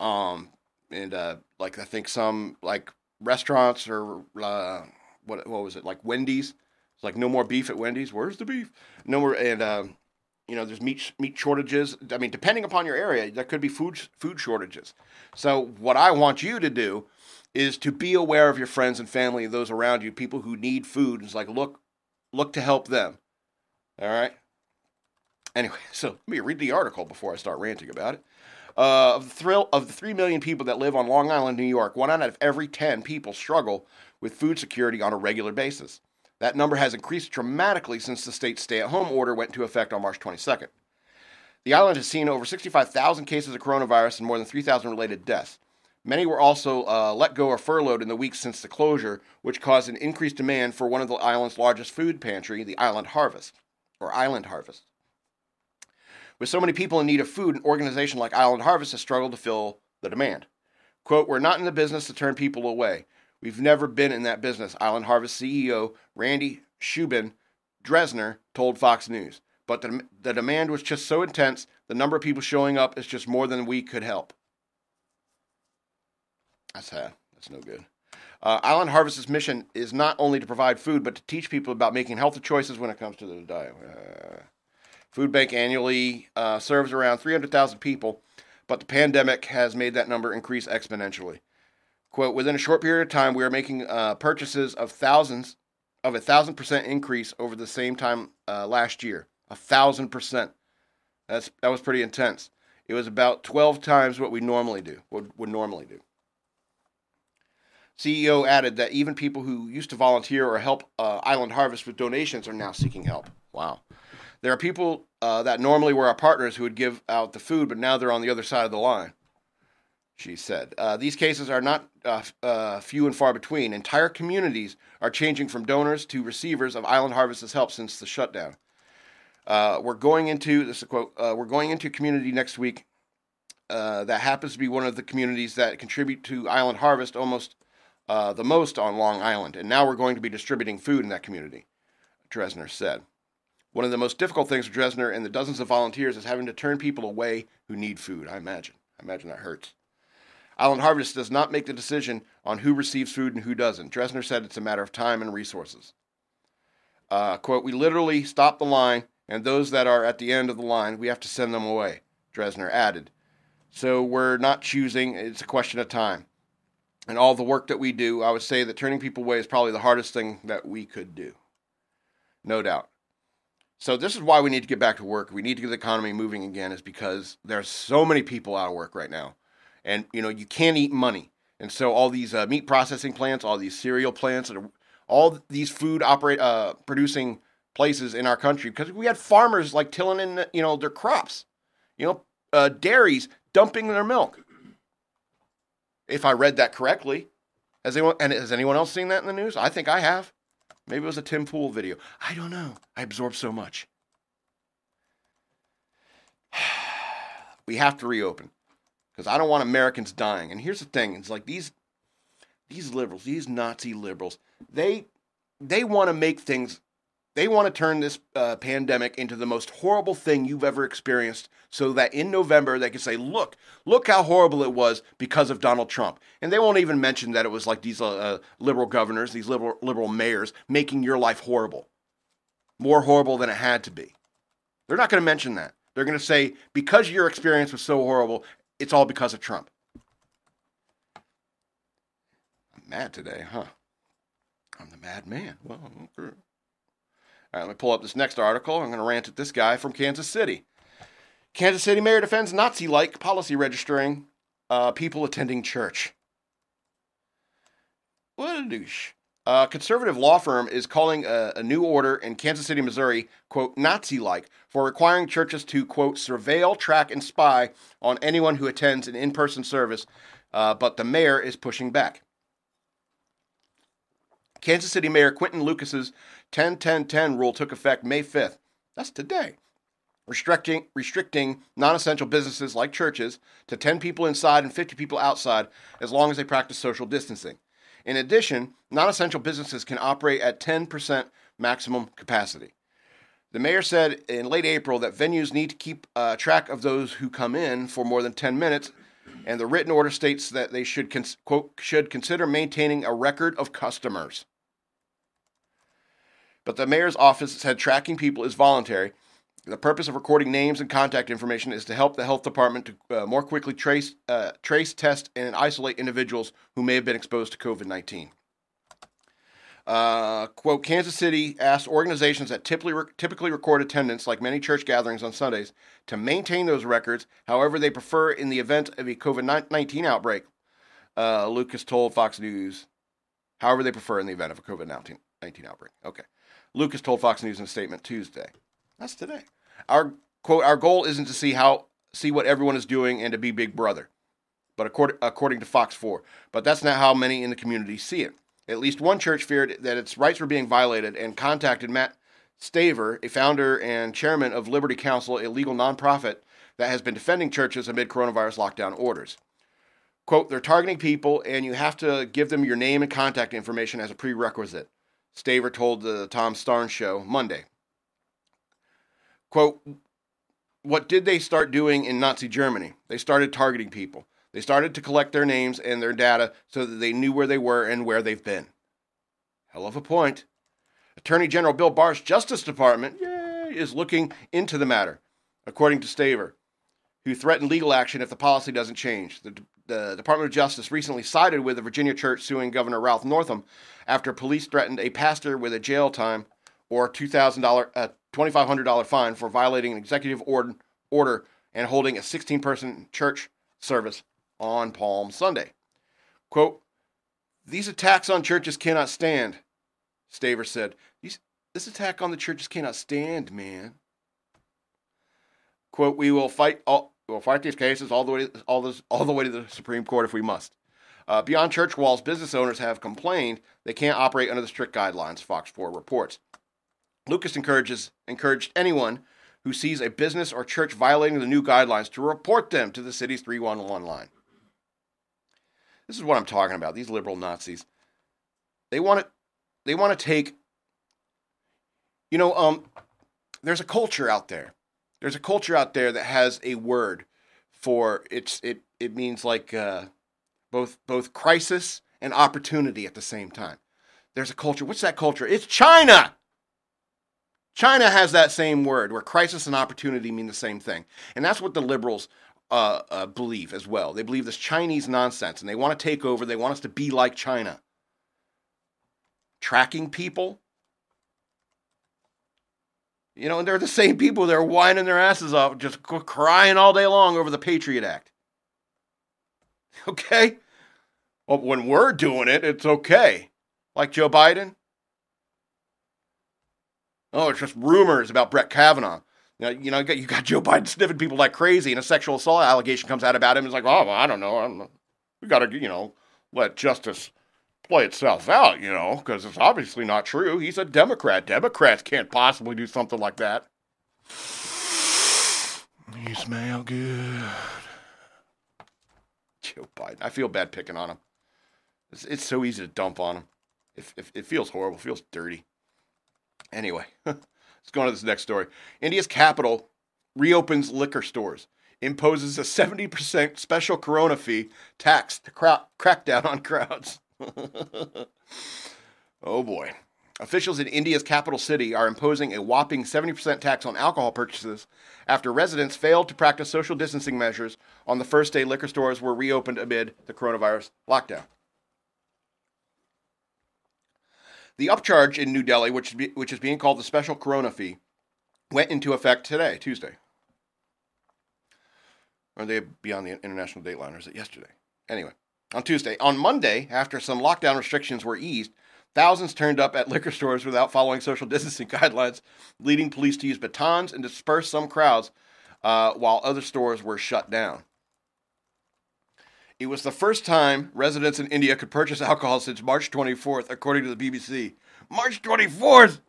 Um, and uh, like I think some like restaurants or uh, what what was it like Wendy's? It's like no more beef at Wendy's. Where's the beef? No more and um, you know there's meat meat shortages. I mean, depending upon your area, there could be food food shortages. So what I want you to do is to be aware of your friends and family those around you, people who need food. It's like look look to help them. All right. Anyway, so let me read the article before I start ranting about it. Uh, of the thrill of the three million people that live on Long Island, New York, one out of every ten people struggle with food security on a regular basis. That number has increased dramatically since the state's stay-at-home order went into effect on March 22nd. The island has seen over 65,000 cases of coronavirus and more than 3,000 related deaths. Many were also uh, let go or furloughed in the weeks since the closure, which caused an increased demand for one of the island's largest food pantry, the Island Harvest, or Island Harvest. With so many people in need of food, an organization like Island Harvest has struggled to fill the demand. Quote, We're not in the business to turn people away. We've never been in that business, Island Harvest CEO Randi Shubin Dresner told Fox News. But the, the demand was just so intense, the number of people showing up is just more than we could help. That's sad. That's no good. Uh, Island Harvest's mission is not only to provide food, but to teach people about making healthy choices when it comes to their diet. Uh, Food Bank annually uh, serves around 300,000 people, but the pandemic has made that number increase exponentially. Quote, within a short period of time, we are making uh, purchases of thousands, of a thousand percent increase over the same time uh, last year. A thousand percent. That's, that was pretty intense. It was about 12 times what we normally do, would, would normally do. CEO added that even people who used to volunteer or help uh, Island Harvest with donations are now seeking help. Wow. There are people uh, that normally were our partners who would give out the food, but now they're on the other side of the line. She said, uh, These cases are not uh, uh, few and far between. Entire communities are changing from donors to receivers of Island Harvest's help since the shutdown. Uh, we're going into this quote. Uh, we're going into a community next week uh, that happens to be one of the communities that contribute to Island Harvest almost the most on Long Island, and now we're going to be distributing food in that community. Dresner said. One of the most difficult things for Dresner and the dozens of volunteers is having to turn people away who need food. I imagine. I imagine that hurts. Island Harvest does not make the decision on who receives food and who doesn't. Dresner said it's a matter of time and resources. Uh, quote, we literally stop the line, and those that are at the end of the line, we have to send them away, Dresner added. So we're not choosing, it's a question of time. And all the work that we do, I would say that turning people away is probably the hardest thing that we could do. No doubt. So this is why we need to get back to work. We need to get the economy moving again, is because there's so many people out of work right now and you know you can't eat money. And so all these uh, meat processing plants, all these cereal plants, all these food operate uh, producing places in our country, because we had farmers like tilling in you know their crops, you know, uh, dairies dumping their milk. If I read that correctly, has anyone and has anyone else seen that in the news? I think I have. Maybe it was a Tim Pool video. I don't know. I absorb so much. we have to reopen because I don't want Americans dying. And here's the thing: it's like these these liberals, these Nazi liberals, they they want to make things. They want to turn this uh, pandemic into the most horrible thing you've ever experienced, so that in November they can say, "Look, look how horrible it was because of Donald Trump." And they won't even mention that it was like these uh, uh liberal governors, these liberal liberal mayors, making your life horrible, more horrible than it had to be. They're not going to mention that. They're going to say, because your experience was so horrible, it's all because of Trump. I'm mad today, huh? I'm the mad man. Well, okay. All right, let me pull up this next article. I'm going to rant at this guy from Kansas City. Kansas City mayor defends Nazi like policy registering uh, people attending church. What a douche. A conservative law firm is calling a, a, new order in Kansas City, Missouri, quote, Nazi like, for requiring churches to, quote, surveil, track, and spy on anyone who attends an in person service, uh, but the mayor is pushing back. Kansas City Mayor Quinton Lucas's 10 10 10 rule took effect May 5th. That's today. Restricting, restricting non essential businesses like churches to 10 people inside and 50 people outside as long as they practice social distancing. In addition, non essential businesses can operate at 10% maximum capacity. The mayor said in late April that venues need to keep uh, track of those who come in for more than 10 minutes, and the written order states that they should, cons- quote, should consider maintaining a record of customers. But the mayor's office said tracking people is voluntary, the purpose of recording names and contact information is to help the health department to uh, more quickly trace, uh, trace, test, and isolate individuals who may have been exposed to COVID 19. Uh, quote, Kansas City asked organizations that typically, re- typically record attendance, like many church gatherings on Sundays, to maintain those records however they prefer in the event of a COVID 19 outbreak. Uh, Lucas told Fox News, however they prefer in the event of a COVID 19 outbreak. Okay. Lucas told Fox News in a statement Tuesday. That's today. Our quote, our goal isn't to see how see what everyone is doing and to be Big Brother, but according according to Fox 4. But that's not how many in the community see it. At least one church feared that its rights were being violated and contacted Matt Staver, a founder and chairman of Liberty Counsel, a legal nonprofit that has been defending churches amid coronavirus lockdown orders. Quote, they're targeting people and you have to give them your name and contact information as a prerequisite, Staver told the Todd Starnes show Monday. Quote, what did they start doing in Nazi Germany? They started targeting people. They started to collect their names and their data so that they knew where they were and where they've been. Hell of a point. Attorney General Bill Barr's Justice Department yay, is looking into the matter, according to Staver, who threatened legal action if the policy doesn't change. The, the Department of Justice recently sided with a Virginia church suing Governor Ralph Northam after police threatened a pastor with a jail time or $2,000, uh, $2,500 fine for violating an executive order, order and holding a 16 person church service on Palm Sunday. Quote, These attacks on churches cannot stand, Staver said. This attack on the churches cannot stand, man. Quote, we will fight all we'll fight these cases all the way all this all the way to the Supreme Court if we must. Uh, beyond church walls, business owners have complained they can't operate under the strict guidelines, Fox 4 reports. Lucas encourages encouraged anyone who sees a business or church violating the new guidelines to report them to the city's 311 line. This is what I'm talking about. These liberal Nazis. They want to they want to take you know, um there's a culture out there. There's a culture out there that has a word for it's it it means like uh both both crisis and opportunity at the same time. There's a culture. What's that culture? It's China. China has that same word where crisis and opportunity mean the same thing. And that's what the liberals uh, uh, believe as well. They believe this Chinese nonsense and they want to take over. They want us to be like China. Tracking people. You know, and they're the same people They're whining their asses off, just crying all day long over the Patriot Act. Okay? Well, when we're doing it, it's okay. Like Joe Biden. Oh, it's just rumors about Brett Kavanaugh. You know, you know, you got Joe Biden sniffing people like crazy, and a sexual assault allegation comes out about him. It's like, oh, well, I don't know. I don't know. We got to, you know, let justice play itself out, you know, because it's obviously not true. He's a Democrat. Democrats can't possibly do something like that. You smell good. Joe Biden. I feel bad picking on him. It's, it's so easy to dump on him. It, it, it feels horrible. It feels dirty. Anyway, let's go on to this next story. India's capital reopens liquor stores, imposes a 70% special corona fee tax to cra- crack down on crowds. oh boy. Officials in India's capital city are imposing a whopping 70% tax on alcohol purchases after residents failed to practice social distancing measures on the first day liquor stores were reopened amid the coronavirus lockdown. The upcharge in New Delhi, which, which is being called the special corona fee, went into effect today, Tuesday. Or they beyond the international dateline, or is it yesterday? Anyway, on Tuesday. On Monday, after some lockdown restrictions were eased, thousands turned up at liquor stores without following social distancing guidelines, leading police to use batons and disperse some crowds uh, while other stores were shut down. It was the first time residents in India could purchase alcohol since March 24th, according to the BBC. March 24th!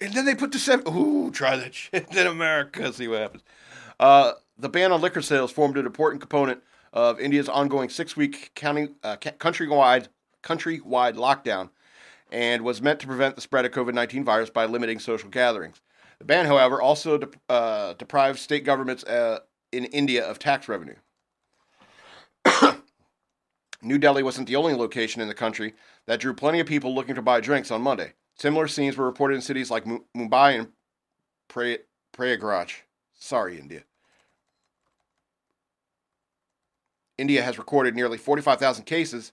And then they put the seven. Ooh, try that shit in America. See what happens. Uh, the ban on liquor sales formed an important component of India's ongoing six-week county, uh, countrywide countrywide lockdown, and was meant to prevent the spread of COVID-19 virus by limiting social gatherings. The ban, however, also de- uh, deprives state governments uh, in India of tax revenue. New Delhi wasn't the only location in the country that drew plenty of people looking to buy drinks on Monday. Similar scenes were reported in cities like Mumbai and Prayagraj. Sorry, India. India has recorded nearly 45,000 cases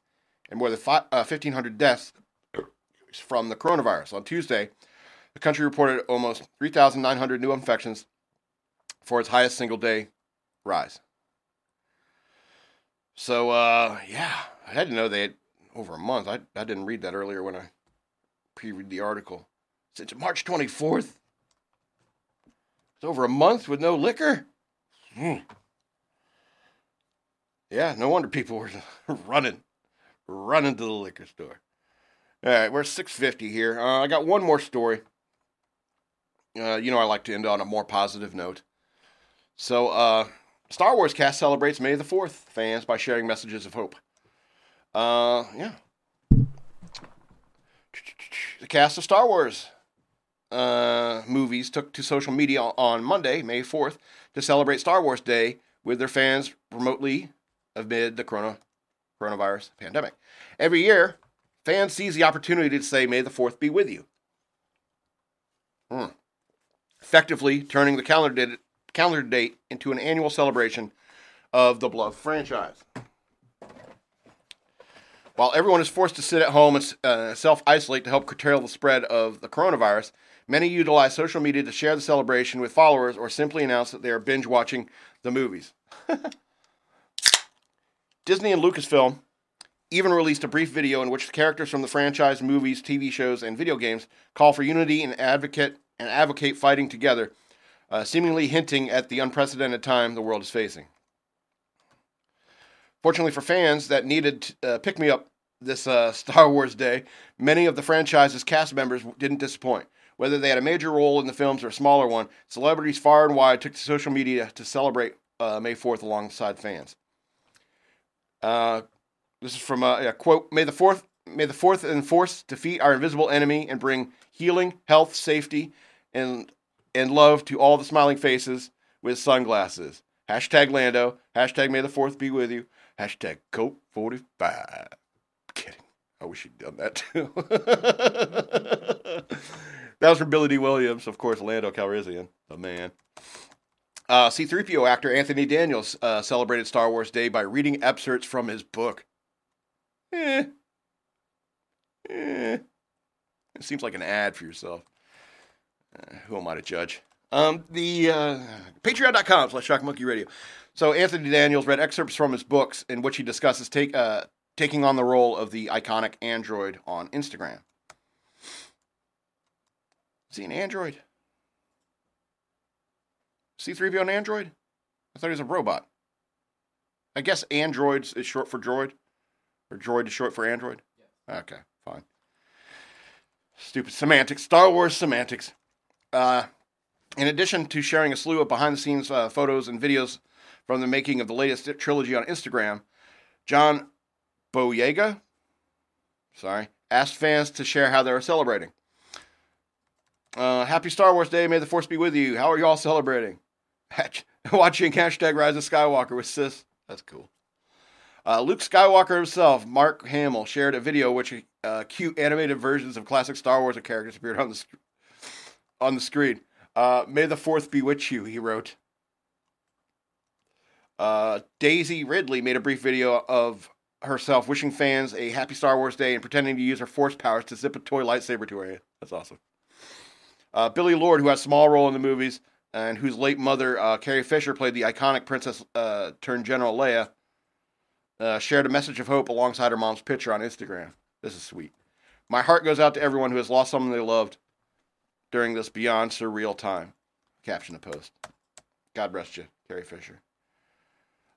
and more than 1,500 uh, deaths from the coronavirus. On Tuesday, the country reported almost 3,900 new infections for its highest single day rise. So, uh, yeah, I had to know they had over a month. I, I didn't read that earlier when I previewed the article. Since March 24th, it's over a month with no liquor. Mm. Yeah, no wonder people were running, running to the liquor store. All right, we're 650 here. Uh, I got one more story. Uh, you know, I like to end on a more positive note. So, uh, Star Wars cast celebrates May the 4th fans by sharing messages of hope. Uh, yeah. The cast of Star Wars uh, movies took to social media on Monday, May 4th, to celebrate Star Wars Day with their fans remotely amid the corona, coronavirus pandemic. Every year, fans seize the opportunity to say, May the 4th be with you. Hmm. Effectively turning the calendar calendar date into an annual celebration of the Beloved franchise. While everyone is forced to sit at home and uh, self isolate to help curtail the spread of the coronavirus, many utilize social media to share the celebration with followers or simply announce that they are binge watching the movies. Disney and Lucasfilm even released a brief video in which the characters from the franchise, movies, TV shows, and video games call for unity and advocate and advocate fighting together, uh, seemingly hinting at the unprecedented time the world is facing. Fortunately for fans that needed uh, pick me up this uh, Star Wars day, many of the franchise's cast members didn't disappoint. Whether they had a major role in the films or a smaller one, celebrities far and wide took to social media to celebrate uh, May 4th alongside fans. Uh, this is from a, a quote: "May the fourth, may the fourth and force defeat our invisible enemy and bring healing, health, safety, and and love to all the smiling faces with sunglasses." Hashtag Lando. Hashtag May the fourth be with you. Hashtag Colt forty five. Kidding. I wish he'd done that too. that was from Billy Dee Williams, of course. Lando Calrissian, the man. Uh, C3PO actor Anthony Daniels uh, celebrated Star Wars Day by reading excerpts from his book. Eh. Eh. It seems like an ad for yourself. Uh, who am I to judge? Um, the uh, patreon.com slash shock monkey radio. So Anthony Daniels read excerpts from his books in which he discusses take, uh, taking on the role of the iconic android on Instagram. Is he an android? C3PO an android? I thought he was a robot. I guess androids is short for droid. Or droid is short for android? Okay, fine. Stupid semantics. Star Wars semantics. Uh, in addition to sharing a slew of behind the scenes uh, photos and videos from the making of the latest trilogy on Instagram, John Boyega, sorry, asked fans to share how they were celebrating. Uh, happy Star Wars Day. May the Force be with you. How are you all celebrating? Watching hashtag Rise of Skywalker with Sis. That's cool. Uh, Luke Skywalker himself, Mark Hamill, shared a video which uh, cute animated versions of classic Star Wars characters appeared on the on the screen. Uh, May the Fourth bewitch you, he wrote. Uh, Daisy Ridley made a brief video of herself wishing fans a happy Star Wars day and pretending to use her force powers to zip a toy lightsaber to her. That's awesome. Uh, Billie Lourd, who has a small role in the movies and whose late mother, uh, Carrie Fisher, played the iconic Princess uh, turned General Leia, uh, shared a message of hope alongside her mom's picture on Instagram. This is sweet. My heart goes out to everyone who has lost someone they loved during this beyond surreal time. Caption the post. God rest you, Carrie Fisher.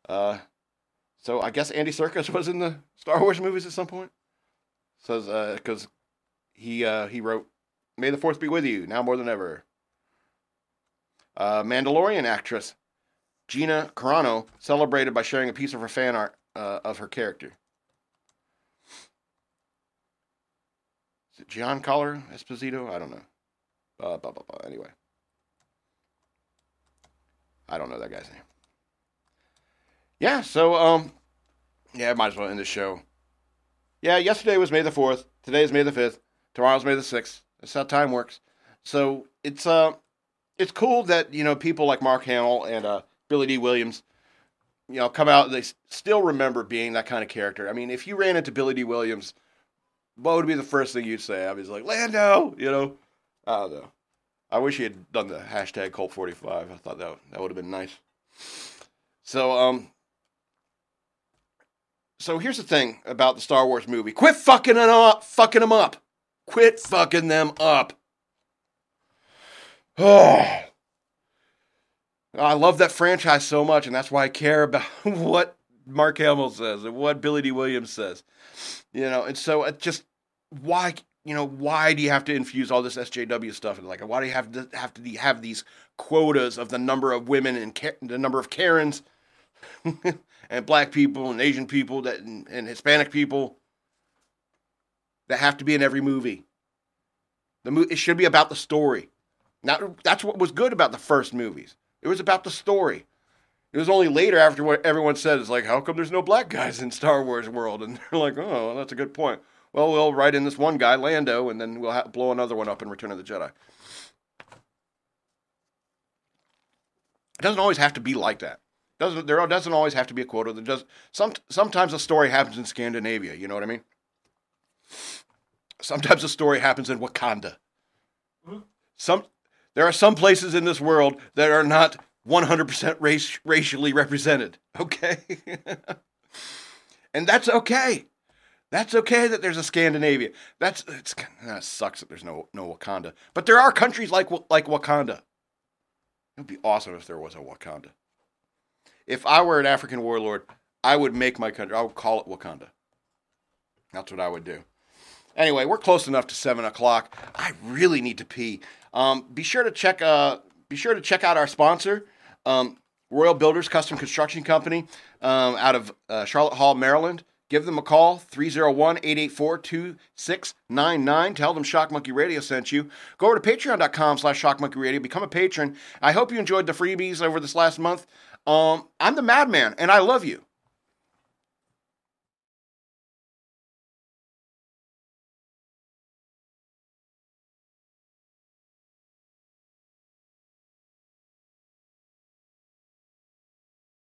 Uh, so I guess Andy Serkis was in the Star Wars movies at some point. Says because uh, he uh, he wrote, "May the Fourth be with you now more than ever." Uh, Mandalorian actress Gina Carano celebrated by sharing a piece of her fan art uh, of her character. Is it Giancarlo Esposito? I don't know. Uh, blah, blah, blah. Anyway. I don't know that guy's name. Yeah, so, um, yeah, I might as well end the show. Yeah, yesterday was May the 4th. Today is May the 5th. Tomorrow's May the 6th. That's how time works. So it's, uh, it's cool that, you know, people like Mark Hamill and, uh, Billy Dee Williams, you know, come out, they still remember being that kind of character. I mean, if you ran into Billy Dee Williams, what would be the first thing you'd say? I was like, Lando, you know? I don't know. I wish he had done the hashtag Colt 45. I thought that, that would have been nice. So, um, so here's the thing about the Star Wars movie. Quit fucking them up, fucking them up. Quit fucking them up. Oh. I love that franchise so much, and that's why I care about what Mark Hamill says and what Billy Dee Williams says. You know, and so it just why you know why do you have to infuse all this SJW stuff and like why do you have to have to have these quotas of the number of women and the number of Karens and black people and Asian people that and, and Hispanic people that have to be in every movie. The mo- it should be about the story. Now that's what was good about the first movies. It was about the story. It was only later after what everyone said is like, how come there's no black guys in Star Wars world? And they're like, oh, that's a good point. Well, we'll write in this one guy, Lando, and then we'll ha- blow another one up in Return of the Jedi. It doesn't always have to be like that. Doesn't there doesn't always have to be a quota. There does some sometimes a story happens in Scandinavia. You know what I mean? Sometimes a story happens in Wakanda. Some there are some places in this world that are not 100% race, racially represented. Okay? and that's okay. That's okay that there's a Scandinavia. That's it's that sucks that there's no no Wakanda. But there are countries like like Wakanda. It would be awesome if there was a Wakanda. If I were an African warlord, I would make my country. I would call it Wakanda. That's what I would do. Anyway, we're close enough to seven o'clock. I really need to pee. Um, be sure to check. Uh, be sure to check out our sponsor, um, Royal Builders Custom Construction Company, um, out of uh, Charlotte Hall, Maryland. Give them a call, 301 884 2699. Tell them Shock Monkey Radio sent you. Go over to patreon.com slash Shock Monkey Radio. Become a patron. I hope you enjoyed the freebies over this last month. Um, I'm the madman, and I love you.